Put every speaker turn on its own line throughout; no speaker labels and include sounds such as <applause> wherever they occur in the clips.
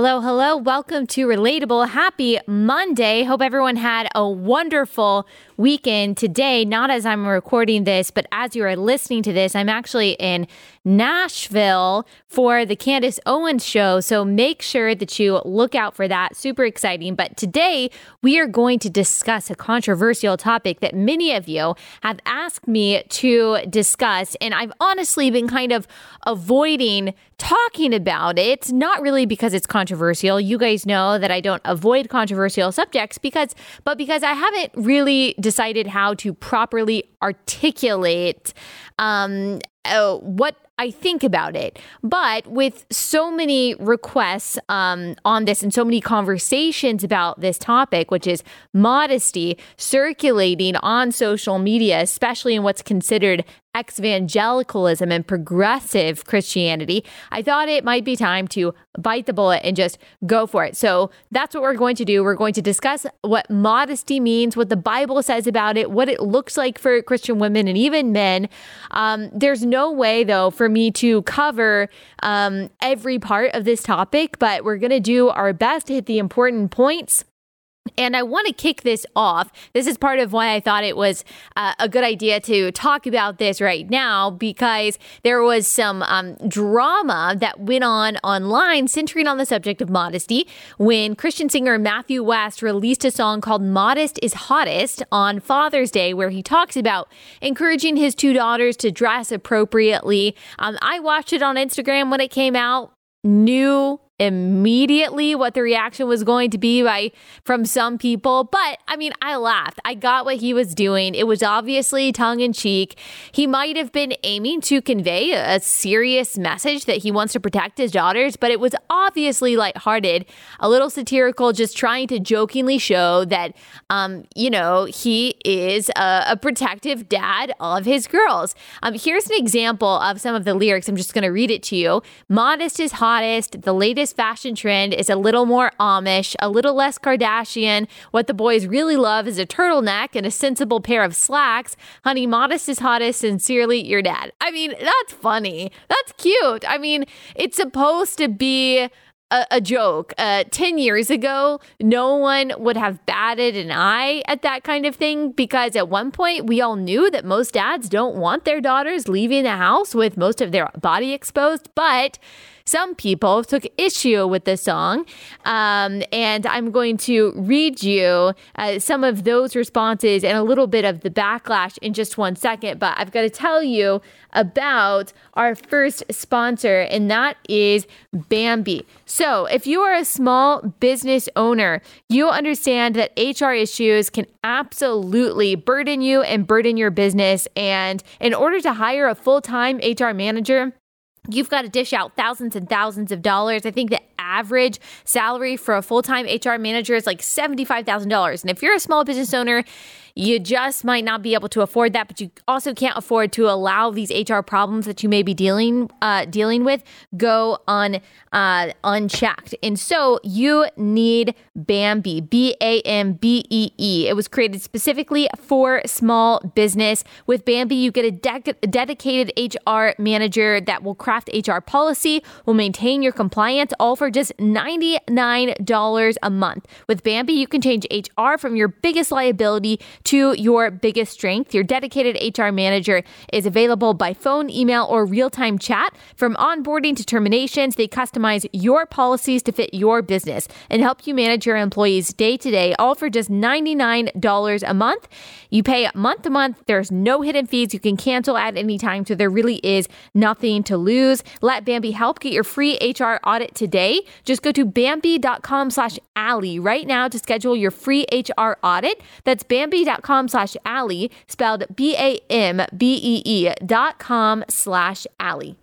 Hello, hello. Welcome to Relatable. Happy Monday. Hope everyone had a wonderful weekend today. Not as I'm recording this, but as you are listening to this, I'm actually in Nashville for the Candace Owens show. So make sure that you look out for that. Super exciting. But today we are going to discuss a controversial topic that many of you have asked me to discuss. And I've honestly been kind of avoiding talking about it, not really because it's controversial. You guys know that I don't avoid controversial subjects because, but because I haven't really decided how to properly articulate um, uh, what I think about it. But with so many requests um, on this and so many conversations about this topic, which is modesty, circulating on social media, especially in what's considered evangelicalism and progressive Christianity, I thought it might be time to bite the bullet and just go for it. So that's what we're going to do. We're going to discuss what modesty means, what the Bible says about it, what it looks like for Christian women and even men. Um, there's no way, though, for me to cover um, every part of this topic, but we're going to do our best to hit the important points. And I want to kick this off. This is part of why I thought it was uh, a good idea to talk about this right now because there was some um, drama that went on online centering on the subject of modesty when Christian singer Matthew West released a song called Modest is Hottest on Father's Day, where he talks about encouraging his two daughters to dress appropriately. Um, I watched it on Instagram when it came out, knew immediately what the reaction was going to be by from some people. But i mean i laughed. I got what he was doing. It was obviously tongue in cheek. He might have been aiming to convey a serious message that he wants to protect his daughters but it was obviously lighthearted a little satirical just trying to jokingly show that um you know he is a, a protective dad of his girls. Um here's an example of some of the lyrics. I'm just going to read it to you. Modest is hottest. The latest latest fashion trend is a little more Amish, a little less Kardashian. What the boys really love is a turtleneck and a sensible pair of slacks. Honey, modest is hottest. Sincerely, your dad. I mean, that's funny. That's cute. I mean, it's supposed to be. A, joke. Uh, 10 years ago, no one would have batted an eye at that kind of thing because at one point we all knew that most dads don't want their daughters leaving the house with most of their body exposed. But some people took issue with the song. Um, and I'm going to read you uh, some of those responses and a little bit of the backlash in just one second. But I've got to tell you about our first sponsor, and that is Bambee. So, if you are a small business owner, you understand that HR issues can absolutely burden you and burden your business. And in order to hire a full time HR manager, You've got to dish out thousands and thousands of dollars. I think the average salary for a full time HR manager is like $75,000. And if you're a small business owner, you just might not be able to afford that, but you also can't afford to allow these HR problems that you may be dealing uh, dealing with go un, uh, unchecked. And so you need Bambee, B A M B E E. It was created specifically for small business. With Bambee, you get a, de- a dedicated HR manager that will craft HR policy, will maintain your compliance, all for just $99 a month. With Bambee, you can change HR from your biggest liability to your biggest strength. Your dedicated HR manager is available by phone, email, or real time chat. From onboarding to terminations, they customize your policies to fit your business and help you manage your employees day to day, all for just $99 a month. You pay month to month. There's no hidden fees. You can cancel at any time. So there really is nothing to lose. Let Bambee help get your free HR audit today. Just go to Bambee.com slash Allie right now to schedule your free HR audit. That's Bambee.com com slash Allie, spelled B A M B E E dot com slash Allie.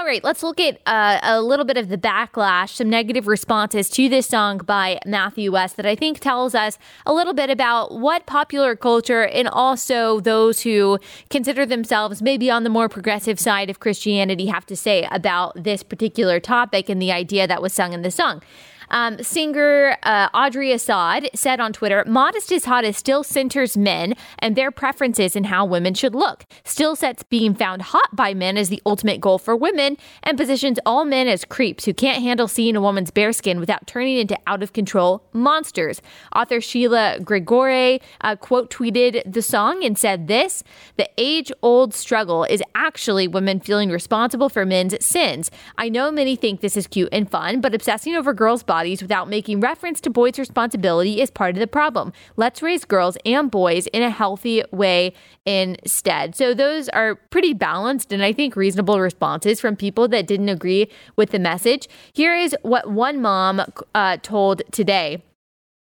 All right, let's look at uh, a little bit of the backlash, some negative responses to this song by Matthew West that I think tells us a little bit about what popular culture and also those who consider themselves maybe on the more progressive side of Christianity have to say about this particular topic and the idea that was sung in the song. Um, singer uh, Audrey Assad said on Twitter, "Modest is Hot is still centers men and their preferences in how women should look. Still sets being found hot by men as the ultimate goal for women, and positions all men as creeps who can't handle seeing a woman's bare skin without turning into out of control monsters." Author Sheila Gregoire uh, quote tweeted the song and said this: "The age old struggle is actually women feeling responsible for men's sins. I know many think this is cute and fun, but obsessing over girls' bodies without making reference to boys' responsibility is part of the problem. Let's raise girls and boys in a healthy way instead. So those are pretty balanced and I think reasonable responses from people that didn't agree with the message. Here is what one mom uh, told today.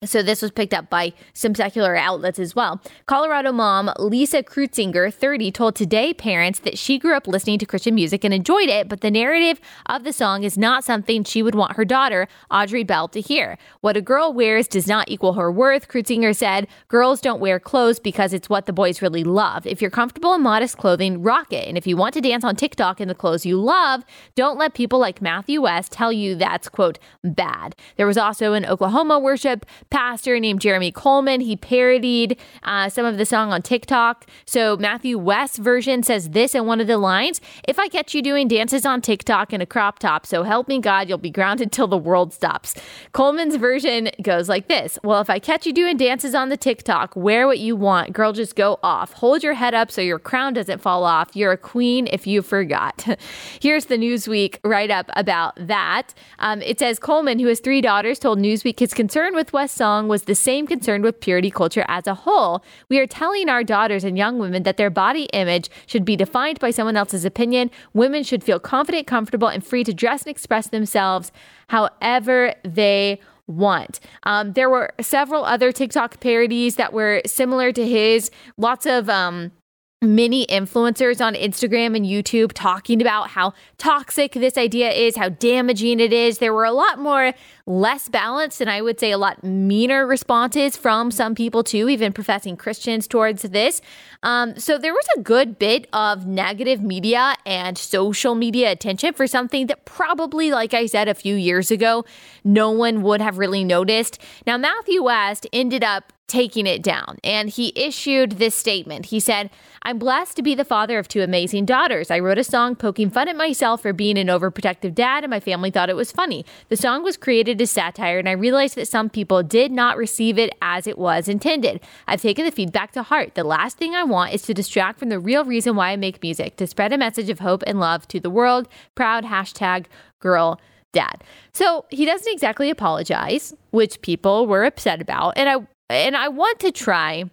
So this was picked up by some secular outlets as well. Colorado mom Lisa Krutzinger, 30, told Today parents that she grew up listening to Christian music and enjoyed it, but the narrative of the song is not something she would want her daughter, Audrey Bell, to hear. What a girl wears does not equal her worth, Krutzinger said. Girls don't wear clothes because it's what the boys really love. If you're comfortable in modest clothing, rock it. And if you want to dance on TikTok in the clothes you love, don't let people like Matthew West tell you that's, quote, bad. There was also an Oklahoma worship pastor named Jeremy Coleman. He parodied uh, some of the song on TikTok. So Matthew West's version says this in one of the lines If I catch you doing dances on TikTok in a crop top, so help me God, you'll be grounded till the world stops. Coleman's version goes like this Well, if I catch you doing dances on the TikTok, wear what you want. Girl, just go off. Hold your head up so your crown doesn't fall off. You're a queen if you forgot. <laughs> Here's the Newsweek write up about that. Um, it says Coleman, who has three daughters, told Newsweek his concern with West's song was the same concern with purity culture as a whole. We are telling our daughters and young women that their body image should be defined by someone else's opinion. Women should feel confident, comfortable, and free to dress and express themselves however they want. Um, there were several other TikTok parodies that were similar to his. Lots of um, many influencers on Instagram and YouTube talking about how toxic this idea is, how damaging it is. There were a lot more less balanced and I would say a lot meaner responses from some people too, even professing Christians towards this. Um, so there was a good bit of negative media and social media attention for something that probably, like I said a few years ago, no one would have really noticed. Now, Matthew West ended up taking it down. And he issued this statement. He said, I'm blessed to be the father of two amazing daughters. I wrote a song poking fun at myself for being an overprotective dad, and my family thought it was funny. The song was created as satire, and I realized that some people did not receive it as it was intended. I've taken the feedback to heart. The last thing I want is to distract from the real reason why I make music, to spread a message of hope and love to the world. Proud hashtag girl dad. So he doesn't exactly apologize, which people were upset about. And I and I want to try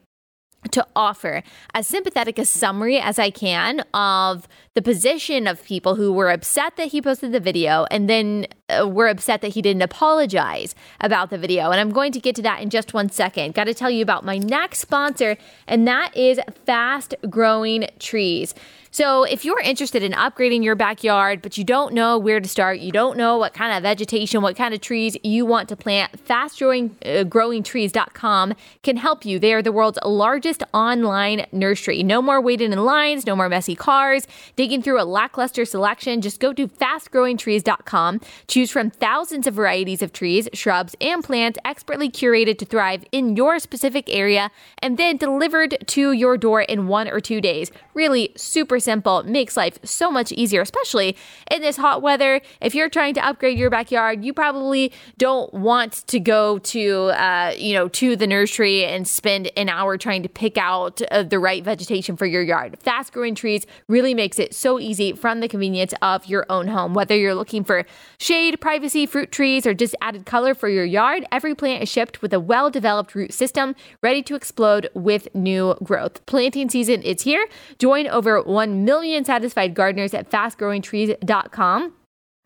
to offer as sympathetic a summary as I can of the position of people who were upset that he posted the video and then uh, were upset that he didn't apologize about the video. And I'm going to get to that in just one second. Got to tell you about my next sponsor, and that is Fast Growing Trees. So, if you're interested in upgrading your backyard, but you don't know where to start, you don't know what kind of vegetation, what kind of trees you want to plant, fastgrowingtrees.com uh, can help you. They are the world's largest online nursery. No more waiting in lines, no more messy cars, digging through a lackluster selection. Just go to fastgrowingtrees.com, choose from thousands of varieties of trees, shrubs, and plants expertly curated to thrive in your specific area and then delivered to your door in one or two days. Really super simple, makes life so much easier, especially in this hot weather. If you're trying to upgrade your backyard, you probably don't want to go to, uh, you know, to the nursery and spend an hour trying to pick out uh, the right vegetation for your yard. Fast growing trees really makes it so easy from the convenience of your own home. Whether you're looking for shade, privacy, fruit trees, or just added color for your yard, every plant is shipped with a well developed root system ready to explode with new growth. Planting season is here. Join over 1 1 million satisfied gardeners at fastgrowingtrees.com.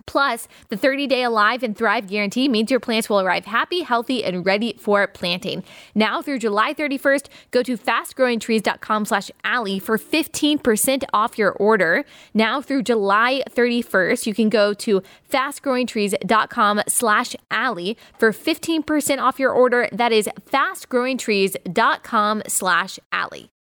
Plus, the 30 day Alive and Thrive guarantee means your plants will arrive happy, healthy, and ready for planting. Now through July 31st, go to fastgrowingtrees.com slash Allie for 15% off your order. Now through July 31st, you can go to fastgrowingtrees.com slash Allie for 15% off your order. That is fastgrowingtrees.com slash Allie.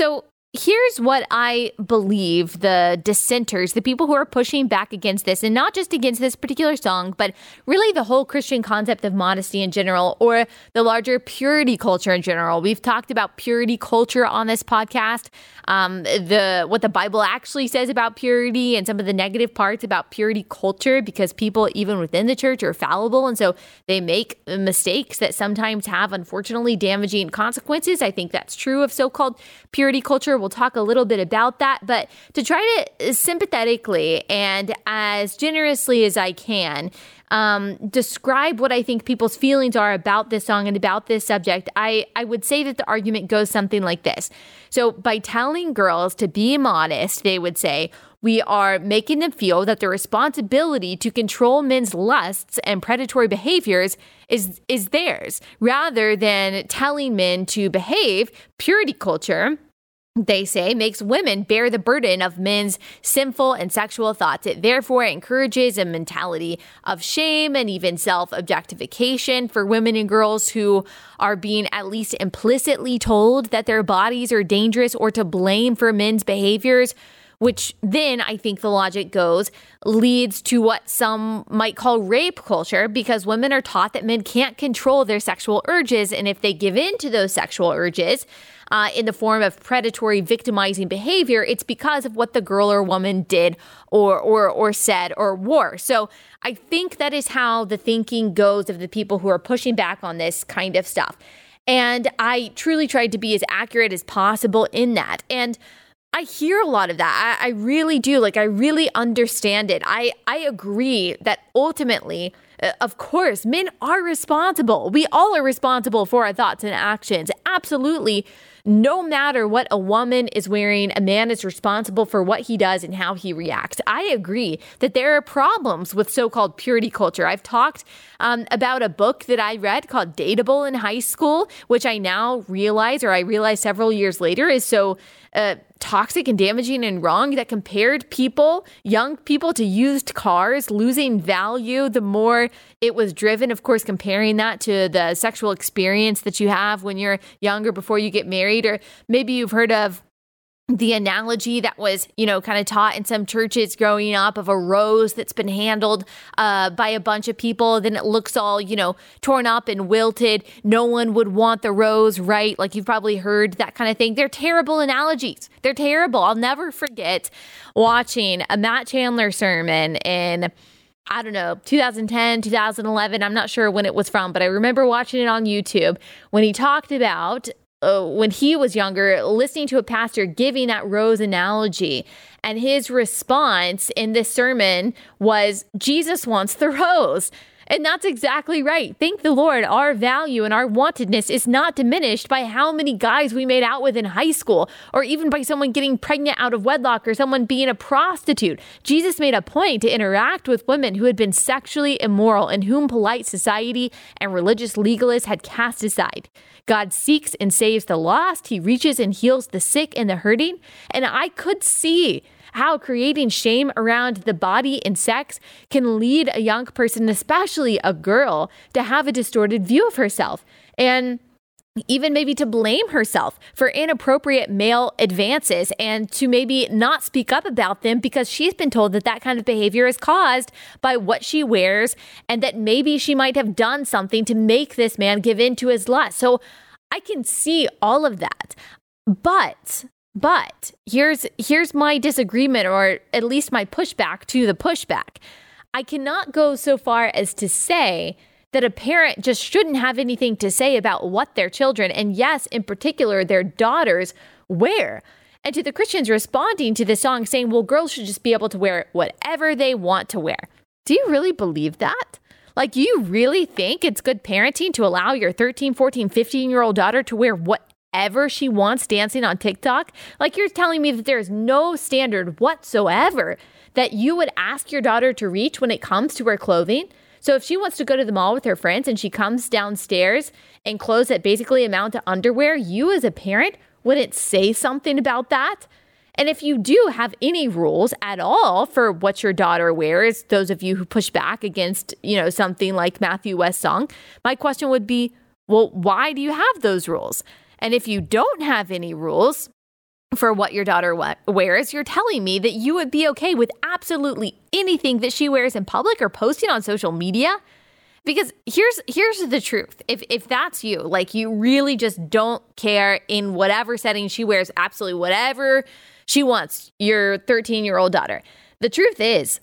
So here's what I believe the dissenters, the people who are pushing back against this, and not just against this particular song, but really the whole Christian concept of modesty in general, or the larger purity culture in general. We've talked about purity culture on this podcast, um, the what the Bible actually says about purity, and some of the negative parts about purity culture, because people even within the church are fallible, and so they make mistakes that sometimes have unfortunately damaging consequences. I think that's true of so-called purity culture We'll talk a little bit about that. But to try to sympathetically and as generously as I can, um, describe what I think people's feelings are about this song and about this subject, I, I would say that the argument goes something like this. So, by telling girls to be modest, they would say, we are making them feel that the responsibility to control men's lusts and predatory behaviors is, is theirs, rather than telling men to behave. Purity culture they say, makes women bear the burden of men's sinful and sexual thoughts. It therefore encourages a mentality of shame and even self objectification for women and girls who are being at least implicitly told that their bodies are dangerous or to blame for men's behaviors which then I think the logic goes leads to what some might call rape culture because women are taught that men can't control their sexual urges. And if they give in to those sexual urges, uh, in the form of predatory, victimizing behavior, it's because of what the girl or woman did or or or said or wore. So I think that is how the thinking goes of the people who are pushing back on this kind of stuff. And I truly tried to be as accurate as possible in that. And I hear a lot of that. I, I really do. Like, I really understand it. I, I agree that ultimately, uh, of course, men are responsible. We all are responsible for our thoughts and actions. Absolutely. No matter what a woman is wearing, a man is responsible for what he does and how he reacts. I agree that there are problems with so called purity culture. I've talked um, about a book that I read called Dateable in High School, which I now realize, or I realized several years later, is so uh, toxic and damaging and wrong that compared people, young people, to used cars, losing value the more it was driven. Of course, comparing that to the sexual experience that you have when you're younger before you get married, or maybe you've heard of the analogy that was, you know, kind of taught in some churches growing up of a rose that's been handled uh, by a bunch of people, then it looks all, you know, torn up and wilted. No one would want the rose, right? Like you've probably heard that kind of thing. They're terrible analogies. They're terrible. I'll never forget watching a Matt Chandler sermon in. I don't know, 2010, 2011. I'm not sure when it was from, but I remember watching it on YouTube when he talked about uh, when he was younger, listening to a pastor giving that rose analogy. And his response in this sermon was, Jesus wants the rose. And that's exactly right. Thank the Lord, our value and our wantedness is not diminished by how many guys we made out with in high school, or even by someone getting pregnant out of wedlock or someone being a prostitute. Jesus made a point to interact with women who had been sexually immoral and whom polite society and religious legalists had cast aside. God seeks and saves the lost, He reaches and heals the sick and the hurting. And I could see how creating shame around the body and sex can lead a young person, especially a girl, to have a distorted view of herself. And even maybe to blame herself for inappropriate male advances and to maybe not speak up about them because she's been told that that kind of behavior is caused by what she wears and that maybe she might have done something to make this man give in to his lust. So I can see all of that. But but here's here's my disagreement or at least my pushback to the pushback. I cannot go so far as to say that a parent just shouldn't have anything to say about what their children and yes, in particular their daughters wear. And to the Christians responding to the song saying, "Well, girls should just be able to wear whatever they want to wear." Do you really believe that? Like, you really think it's good parenting to allow your 13, 14, 15 year old daughter to wear what whatever she wants dancing on TikTok? Like you're telling me that there's no standard whatsoever that you would ask your daughter to reach when it comes to her clothing? So if she wants to go to the mall with her friends and she comes downstairs in clothes that basically amount to underwear, you as a parent wouldn't say something about that? And if you do have any rules at all for what your daughter wears, those of you who push back against, you know, something like Matthew West song, my question would be, well, why do you have those rules? And if you don't have any rules, for what your daughter wears, you're telling me that you would be okay with absolutely anything that she wears in public or posting on social media? Because here's here's the truth. If if that's you, like you really just don't care in whatever setting she wears absolutely whatever she wants, your 13-year-old daughter. The truth is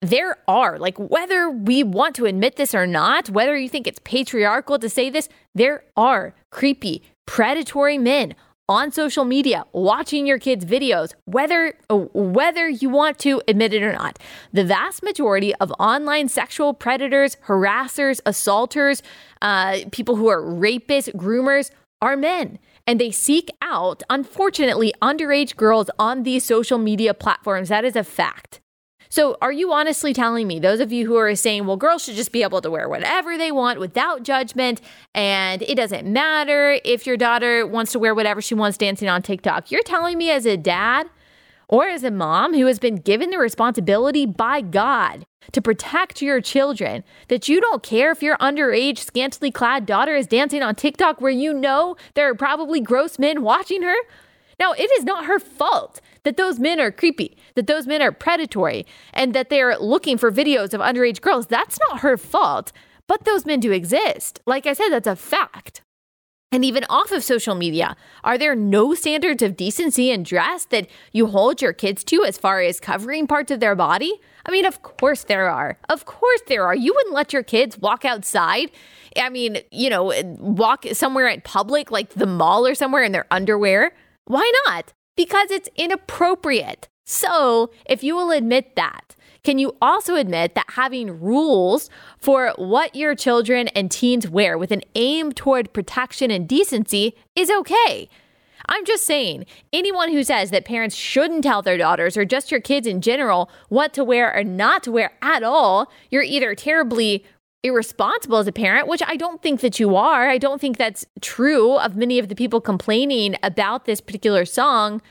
there are, like, whether we want to admit this or not, whether you think it's patriarchal to say this, there are creepy, predatory men on social media watching your kids videos whether whether you want to admit it or not. The vast majority of online sexual predators harassers assaulters uh, people who are rapists groomers are men and they seek out unfortunately underage girls on these social media platforms. That is a fact so, are you honestly telling me, those of you who are saying, well, girls should just be able to wear whatever they want without judgment, and it doesn't matter if your daughter wants to wear whatever she wants dancing on TikTok? You're telling me, as a dad or as a mom who has been given the responsibility by God to protect your children, that you don't care if your underage, scantily clad daughter is dancing on TikTok where you know there are probably gross men watching her? Now, it is not her fault that those men are creepy, that those men are predatory, and that they're looking for videos of underage girls. That's not her fault, but those men do exist. Like I said, that's a fact. And even off of social media, are there no standards of decency and dress that you hold your kids to as far as covering parts of their body? I mean, of course there are. Of course there are. You wouldn't let your kids walk outside. I mean, you know, walk somewhere in public, like the mall or somewhere in their underwear. Why not? Because it's inappropriate. So, if you will admit that, can you also admit that having rules for what your children and teens wear with an aim toward protection and decency is okay? I'm just saying, anyone who says that parents shouldn't tell their daughters or just your kids in general what to wear or not to wear at all, you're either terribly irresponsible as a parent, which I don't think that you are. I don't think that's true of many of the people complaining about this particular song.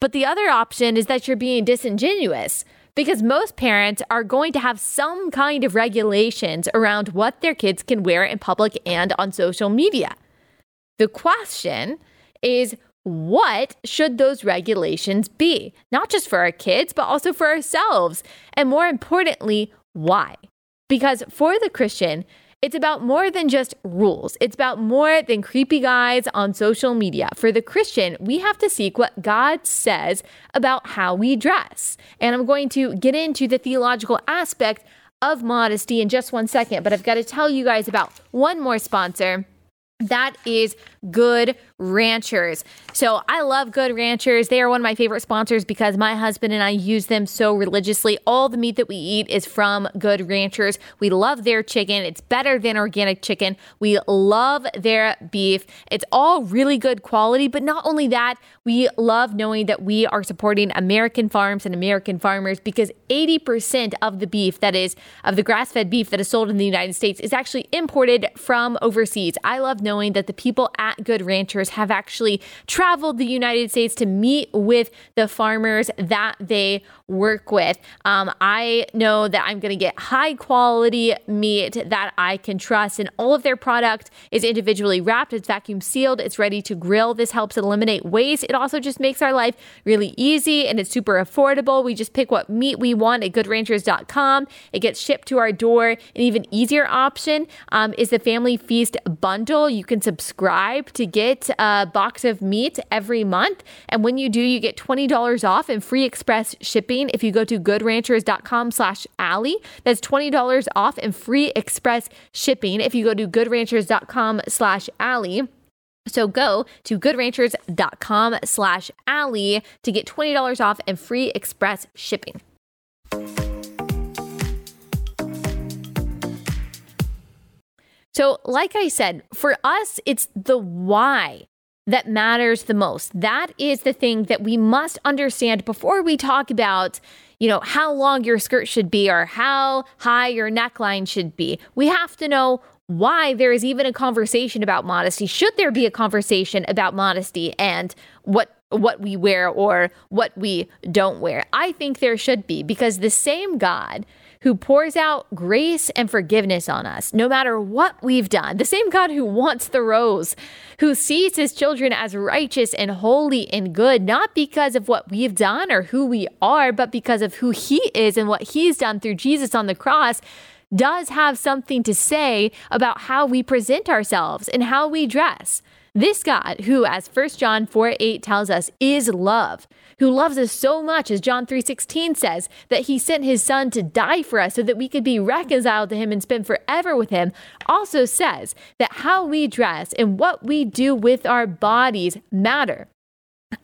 But the other option is that you're being disingenuous because most parents are going to have some kind of regulations around what their kids can wear in public and on social media. The question is what should those regulations be? Not just for our kids, but also for ourselves. And more importantly, why? Because for the Christian, it's about more than just rules. It's about more than creepy guys on social media. For the Christian, we have to seek what God says about how we dress. And I'm going to get into the theological aspect of modesty in just one second, but I've got to tell you guys about one more sponsor. That is Good Ranchers. So I love Good Ranchers. They are one of my favorite sponsors because my husband and I use them so religiously. All the meat that we eat is from Good Ranchers. We love their chicken. It's better than organic chicken. We love their beef. It's all really good quality, but not only that, we love knowing that we are supporting American farms and American farmers because 80% of the beef that is of the grass-fed beef that is sold in the United States is actually imported from overseas. I love knowing that the people at Good Ranchers have actually traveled the United States to meet with the farmers that they work with. Um, I know that I'm going to get high quality meat that I can trust, and all of their product is individually wrapped, it's vacuum sealed, it's ready to grill. This helps eliminate waste. It also just makes our life really easy and it's super affordable. We just pick what meat we want at goodranchers.com. It gets shipped to our door. An even easier option um, is the Family Feast bundle. You can subscribe to get a box of meat every month, and when you do, you get $20 off and free express shipping if you go to goodranchers.com slash Allie. That's $20 off and free express shipping if you go to goodranchers.com slash Allie. So go to goodranchers.com slash Allie to get $20 off and free express shipping. So, like I said, for us, it's the why that matters the most. That is the thing that we must understand before we talk about, you know, how long your skirt should be or how high your neckline should be. We have to know why there is even a conversation about modesty. Should there be a conversation about modesty and what what we wear or what we don't wear. I think there should be because the same God who pours out grace and forgiveness on us, no matter what we've done. The same God who wants the rose, who sees his children as righteous and holy and good, not because of what we've done or who we are, but because of who he is and what he's done through Jesus on the cross does have something to say about how we present ourselves and how we dress. This God, who, as 1 John 4 8 tells us, is love, who loves us so much, as John 3 16 says, that he sent his son to die for us so that we could be reconciled to him and spend forever with him, also says that how we dress and what we do with our bodies matter.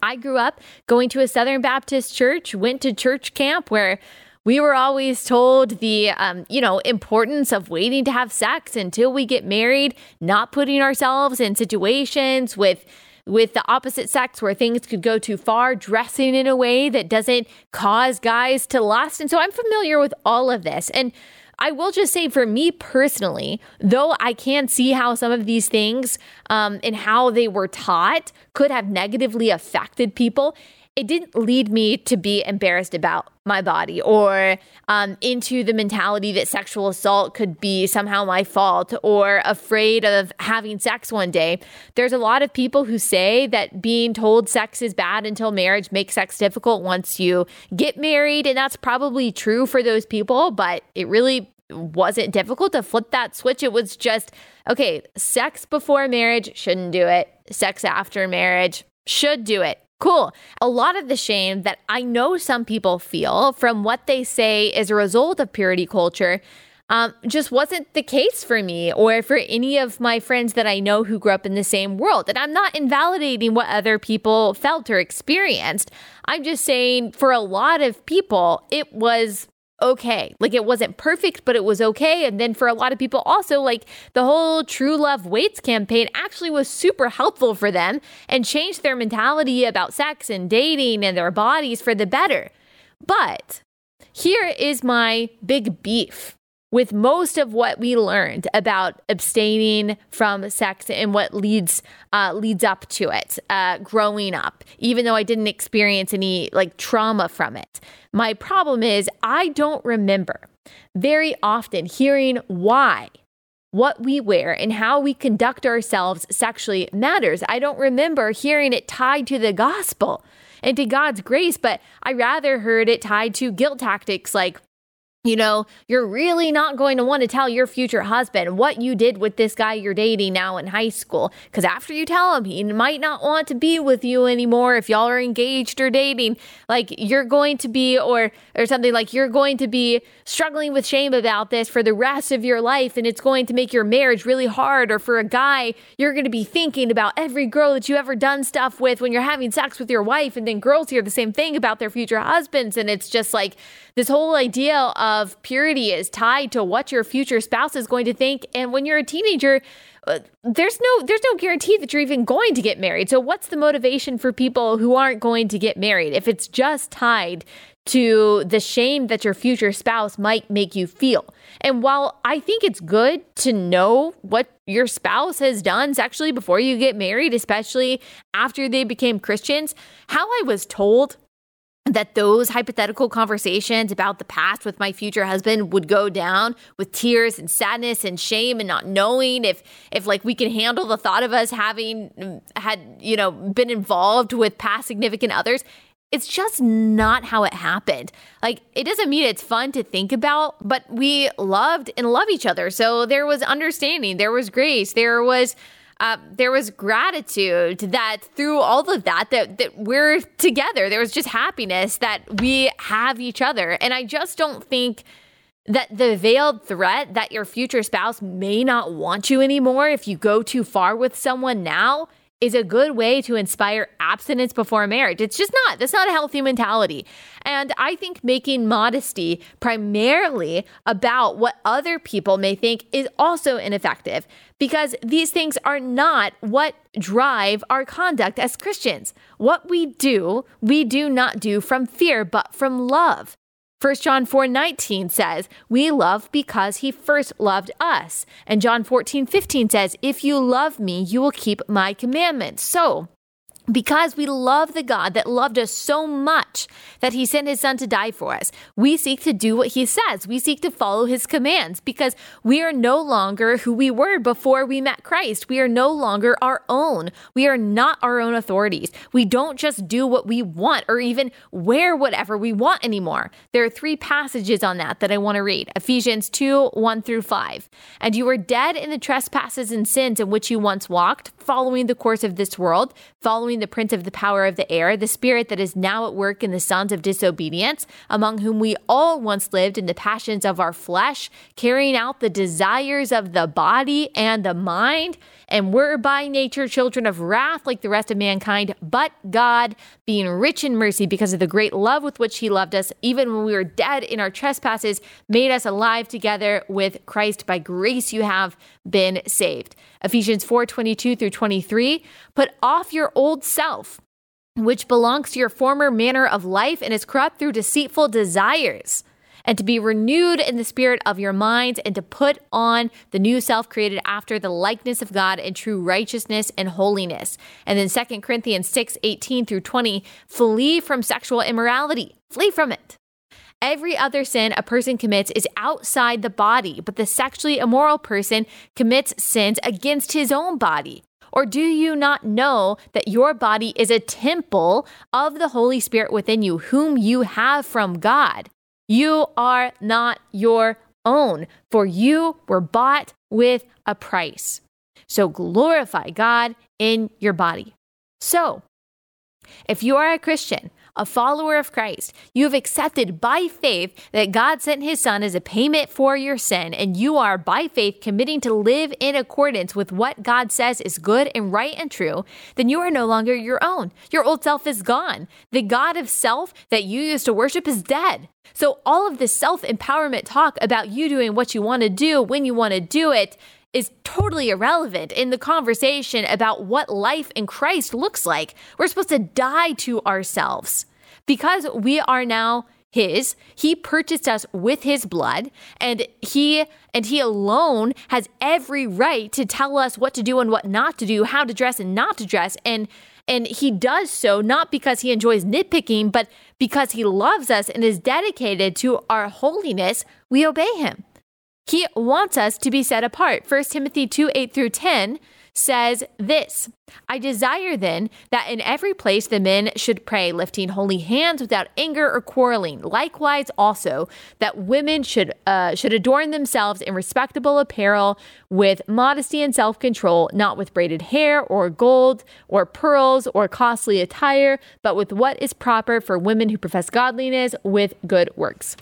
I grew up going to a Southern Baptist church, went to church camp where we were always told the um, you know importance of waiting to have sex until we get married not putting ourselves in situations with with the opposite sex where things could go too far dressing in a way that doesn't cause guys to lust. And so i'm familiar with all of this. And I will just say for me personally, though I can see how some of these things um, and how they were taught could have negatively affected people, it didn't lead me to be embarrassed about my body or um, into the mentality that sexual assault could be somehow my fault or afraid of having sex one day. There's a lot of people who say that being told sex is bad until marriage makes sex difficult once you get married. And that's probably true for those people, but it really wasn't difficult to flip that switch. It was just, okay, sex before marriage shouldn't do it, sex after marriage should do it. Cool. A lot of the shame that I know some people feel from what they say is a result of purity culture um, just wasn't the case for me or for any of my friends that I know who grew up in the same world. And I'm not invalidating what other people felt or experienced. I'm just saying for a lot of people, it was okay. Like it wasn't perfect, but it was okay. And then for a lot of people, also, like the whole True Love Waits campaign actually was super helpful for them and changed their mentality about sex and dating and their bodies for the better. But here is my big beef with most of what we learned about abstaining from sex and what leads uh, leads up to it, uh, growing up, even though I didn't experience any like trauma from it. My problem is I don't remember very often hearing why what we wear and how we conduct ourselves sexually matters. I don't remember hearing it tied to the gospel and to God's grace, but I rather heard it tied to guilt tactics like you know, you're really not going to want to tell your future husband what you did with this guy you're dating now in high school. Because after you tell him, he might not want to be with you anymore if y'all are engaged or dating. Like you're going to be, or or something like you're going to be struggling with shame about this for the rest of your life, and it's going to make your marriage really hard. Or for a guy, you're going to be thinking about every girl that you ever done stuff with when you're having sex with your wife, and then girls hear the same thing about their future husbands, and it's just like this whole idea of purity is tied to what your future spouse is going to think. And when you're a teenager, uh, there's no there's no guarantee that you're even going to get married. So what's the motivation for people who aren't going to get married if it's just tied to the shame that your future spouse might make you feel. And while I think it's good to know what your spouse has done sexually before you get married, especially after they became Christians, how I was told that those hypothetical conversations about the past with my future husband would go down with tears and sadness and shame and not knowing if if like we can handle the thought of us having had you know been involved with past significant others it's just not how it happened. Like, it doesn't mean it's fun to think about, but we loved and love each other. So there was understanding, there was grace, there was uh, there was gratitude that through all of that, that that we're together. There was just happiness that we have each other, and I just don't think that the veiled threat that your future spouse may not want you anymore if you go too far with someone now is a good way to inspire abstinence before marriage. It's just not. That's not a healthy mentality. And I think making modesty primarily about what other people may think is also ineffective because these things are not what drive our conduct as Christians. What we do, we do not do from fear, but from love. 1 John 4 19 says, We love because he first loved us. And John 14 15 says, If you love me, you will keep my commandments. So, because we love the God that loved us so much that he sent his son to die for us, we seek to do what he says. We seek to follow his commands because we are no longer who we were before we met Christ. We are no longer our own. We are not our own authorities. We don't just do what we want or even wear whatever we want anymore. There are three passages on that that I want to read Ephesians 2 1 through 5. And you were dead in the trespasses and sins in which you once walked, following the course of this world, following the prince of the power of the air, the spirit that is now at work in the sons of disobedience, among whom we all once lived in the passions of our flesh, carrying out the desires of the body and the mind, and were by nature children of wrath like the rest of mankind. But God, being rich in mercy because of the great love with which He loved us, even when we were dead in our trespasses, made us alive together with Christ. By grace you have been saved. Ephesians 4 22 through 23. Put off your old self, which belongs to your former manner of life and is corrupt through deceitful desires and to be renewed in the spirit of your minds, and to put on the new self created after the likeness of God in true righteousness and holiness. And then 2 Corinthians 6 18 through 20, flee from sexual immorality, flee from it. Every other sin a person commits is outside the body, but the sexually immoral person commits sins against his own body. Or do you not know that your body is a temple of the Holy Spirit within you, whom you have from God? You are not your own, for you were bought with a price. So glorify God in your body. So, if you are a Christian, a follower of Christ, you have accepted by faith that God sent his son as a payment for your sin, and you are by faith committing to live in accordance with what God says is good and right and true, then you are no longer your own. Your old self is gone. The God of self that you used to worship is dead. So, all of this self empowerment talk about you doing what you want to do when you want to do it is totally irrelevant in the conversation about what life in Christ looks like. We're supposed to die to ourselves. Because we are now his he purchased us with his blood and he and he alone has every right to tell us what to do and what not to do how to dress and not to dress. And and he does so not because he enjoys nitpicking but because he loves us and is dedicated to our holiness we obey him he wants us to be set apart. 1 Timothy 2 8 through 10 says this I desire then that in every place the men should pray, lifting holy hands without anger or quarreling. Likewise, also that women should uh, should adorn themselves in respectable apparel with modesty and self control, not with braided hair or gold or pearls or costly attire, but with what is proper for women who profess godliness with good works.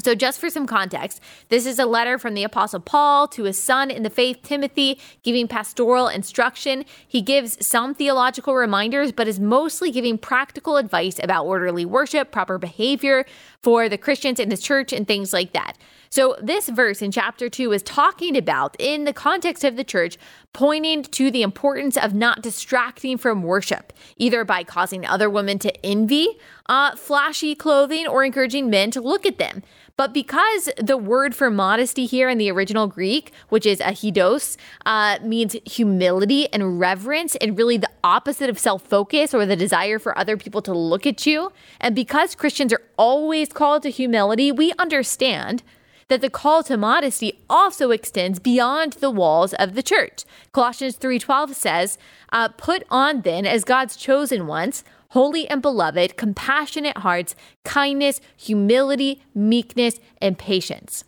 So, just for some context, this is a letter from the Apostle Paul to his son in the faith, Timothy, giving pastoral instruction. He gives some theological reminders, but is mostly giving practical advice about orderly worship, proper behavior for the Christians in the church, and things like that. So, this verse in chapter 2 is talking about, in the context of the church, pointing to the importance of not distracting from worship, either by causing other women to envy uh, flashy clothing or encouraging men to look at them. But because the word for modesty here in the original Greek, which is ahidos, uh, means humility and reverence, and really the opposite of self focus or the desire for other people to look at you, and because Christians are always called to humility, we understand that the call to modesty also extends beyond the walls of the church. Colossians 3:12 says, uh, "Put on then as God's chosen ones, holy and beloved, compassionate hearts, kindness, humility, meekness, and patience."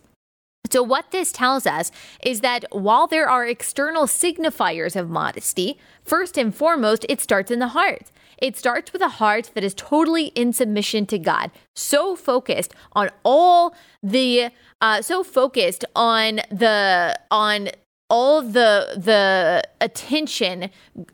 So, what this tells us is that while there are external signifiers of modesty, first and foremost, it starts in the heart. It starts with a heart that is totally in submission to God, so focused on all the, uh, so focused on the, on all the the attention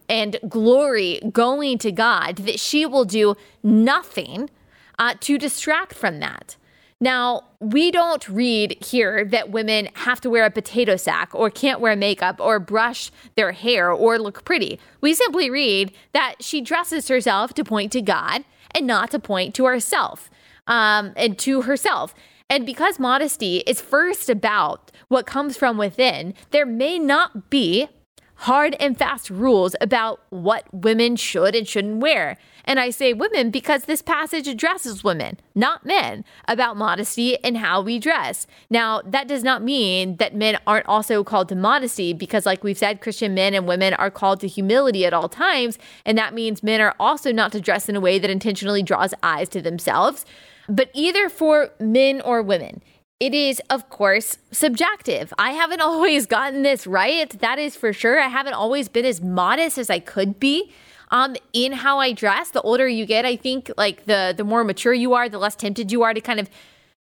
and glory going to God that she will do nothing uh, to distract from that. Now, we don't read here that women have to wear a potato sack or can't wear makeup or brush their hair or look pretty. We simply read that she dresses herself to point to God and not to point to herself um, and to herself. And because modesty is first about what comes from within, there may not be hard and fast rules about what women should and shouldn't wear. And I say women because this passage addresses women, not men, about modesty and how we dress. Now, that does not mean that men aren't also called to modesty because, like we've said, Christian men and women are called to humility at all times. And that means men are also not to dress in a way that intentionally draws eyes to themselves. But either for men or women, it is, of course, subjective. I haven't <laughs> always gotten this right. That is for sure. I haven't always been as modest as I could be um, in how I dress. The older you get, I think, like the the more mature you are, the less tempted you are to kind of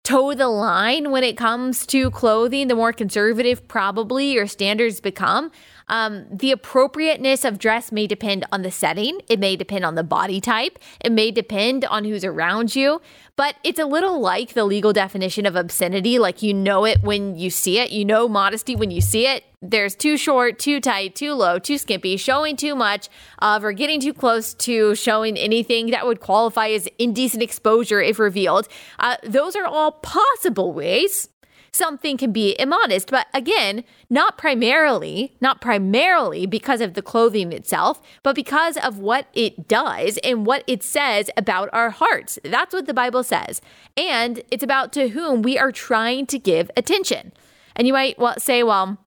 toe the line when it comes to clothing. The more conservative, probably your standards become. Um, the appropriateness of dress may depend on the setting. It may depend on the body type. It may depend on who's around you. But it's a little like the legal definition of obscenity. Like you know it when you see it. You know modesty when you see it. There's too short, too tight, too low, too skimpy, showing too much of or getting too close to showing anything that would qualify as indecent exposure if revealed. Uh, those are all possible ways something can be immodest. But again, not primarily, not primarily because of the clothing itself, but because of what it does and what it says about our hearts. That's what the Bible says. And it's about to whom we are trying to give attention. And you might say, well,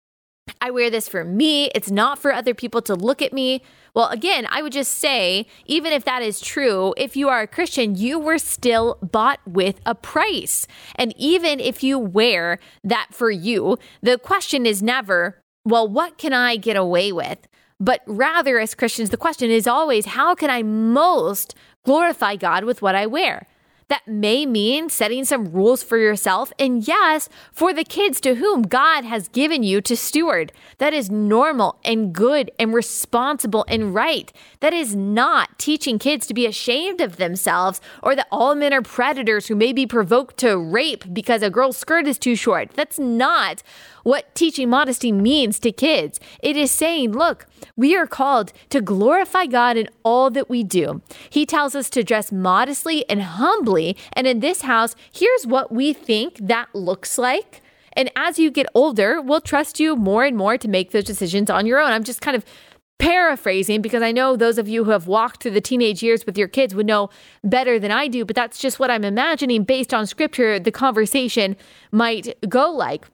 I wear this for me. It's not for other people to look at me. Well, again, I would just say, even if that is true, if you are a Christian, you were still bought with a price. And even if you wear that for you, the question is never, well, what can I get away with? But rather, as Christians, the question is always, how can I most glorify God with what I wear? That may mean setting some rules for yourself and, yes, for the kids to whom God has given you to steward. That is normal and good and responsible and right. That is not teaching kids to be ashamed of themselves or that all men are predators who may be provoked to rape because a girl's skirt is too short. That's not what teaching modesty means to kids. It is saying, look, we are called to glorify God in all that we do. He tells us to dress modestly and humbly. And in this house, here's what we think that looks like. And as you get older, we'll trust you more and more to make those decisions on your own. I'm just kind of paraphrasing because I know those of you who have walked through the teenage years with your kids would know better than I do, but that's just what I'm imagining based on scripture the conversation might go like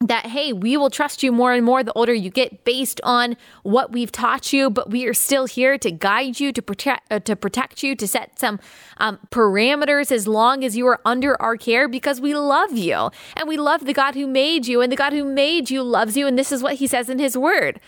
that hey we will trust you more and more the older you get based on what we've taught you but we are still here to guide you to protect uh, to protect you to set some um, parameters as long as you are under our care because we love you. And we love the god who made you and the god who made you loves you and this is what he says in his word.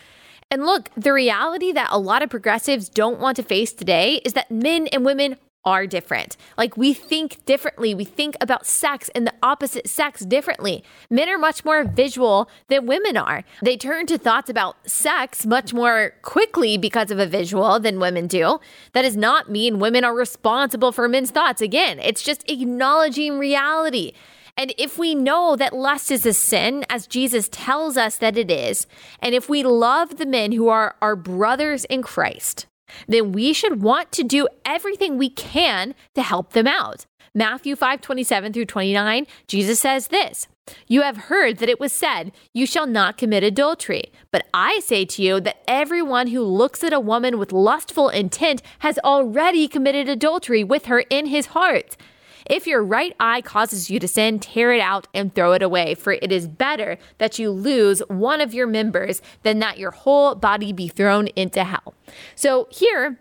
And look, the reality that a lot of progressives don't want to face today is that men and women are different. Like we think differently. We think about sex and the opposite sex differently. Men are much more visual than women are. They turn to thoughts about sex much more quickly because of a visual than women do. That does not mean women are responsible for men's thoughts. Again, it's just acknowledging reality. And if we know that lust is a sin, as Jesus tells us that it is, and if we love the men who are our brothers in Christ, then we should want to do everything we can to help them out. Matthew 5 27 through 29, Jesus says this You have heard that it was said, You shall not commit adultery. But I say to you that everyone who looks at a woman with lustful intent has already committed adultery with her in his heart. If your right eye causes you to sin, tear it out and throw it away, for it is better that you lose one of your members than that your whole body be thrown into hell. So here,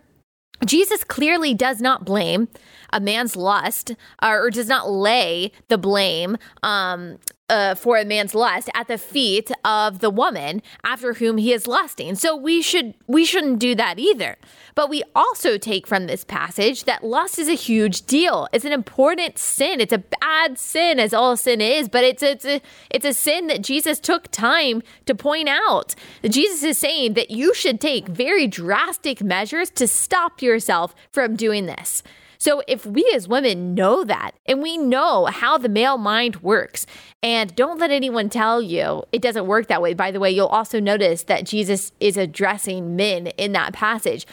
Jesus clearly does not blame a man's lust or does not lay the blame um, uh, for a man's lust at the feet of the woman after whom he is lusting. So we should we shouldn't do that either. But we also take from this passage that lust is a huge deal. It's an important sin. It's a bad sin, as all sin is, but it's it's a it's a sin that Jesus took time to point out. Jesus is saying that you should take very drastic measures to stop yourself from doing this. So if we as women know that and we know how the male mind works, and don't let anyone tell you it doesn't work that way. By the way, you'll also notice that Jesus is addressing men in that passage.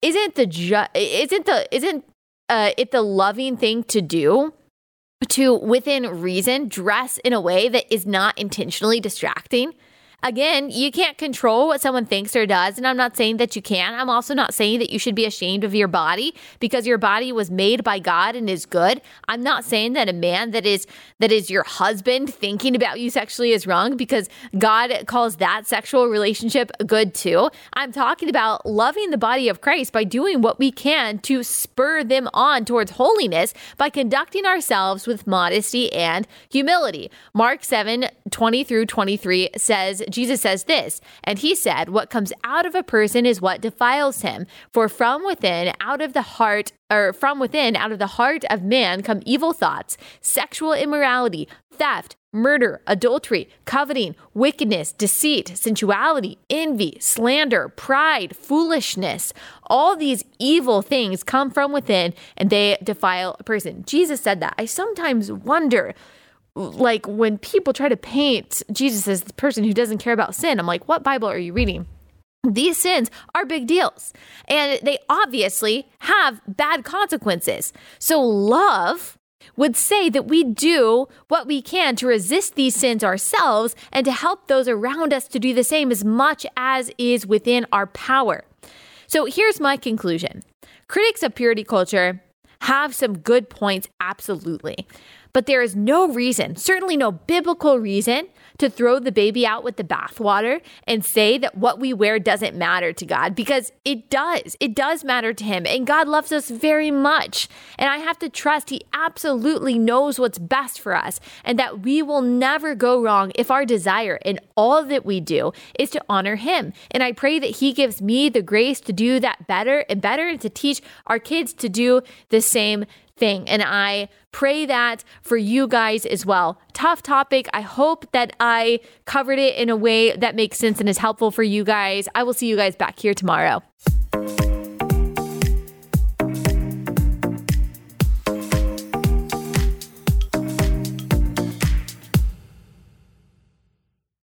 Isn't the ju- isn't the isn't uh, it the loving thing to do to within reason dress in a way that is not intentionally distracting? Again, you can't control what someone thinks or does. And I'm not saying that you can. I'm also not saying that you should be ashamed of your body because your body was made by God and is good. I'm not saying that a man that is that is your husband thinking about you sexually is wrong because God calls that sexual relationship good too. I'm talking about loving the body of Christ by doing what we can to spur them on towards holiness by conducting ourselves with modesty and humility. Mark 7 20 through 23 says, Jesus says this, and he said, What comes out of a person is what defiles him. For from within, out of the heart, or from within, out of the heart of man come evil thoughts, sexual immorality, theft, murder, adultery, coveting, wickedness, deceit, sensuality, envy, slander, pride, foolishness. All these evil things come from within and they defile a person. Jesus said that. I sometimes wonder like when people try to paint Jesus as the person who doesn't care about sin, I'm like, what Bible are you reading? These sins are big deals and they obviously have bad consequences. So, love would say that we do what we can to resist these sins ourselves and to help those around us to do the same as much as is within our power. So, here's my conclusion critics of purity culture have some good points, absolutely. But there is no reason, certainly no biblical reason, to throw the baby out with the bathwater and say that what we wear doesn't matter to God because it does. It does matter to Him. And God loves us very much. And I have to trust He absolutely knows what's best for us and that we will never go wrong if our desire in all that we do is to honor Him. And I pray that He gives me the grace to do that better and better and to teach our kids to do the same thing. And I pray that for you guys as well. Tough topic. I hope that I covered it in a way that makes sense and is helpful for you guys. I will see you guys back here tomorrow.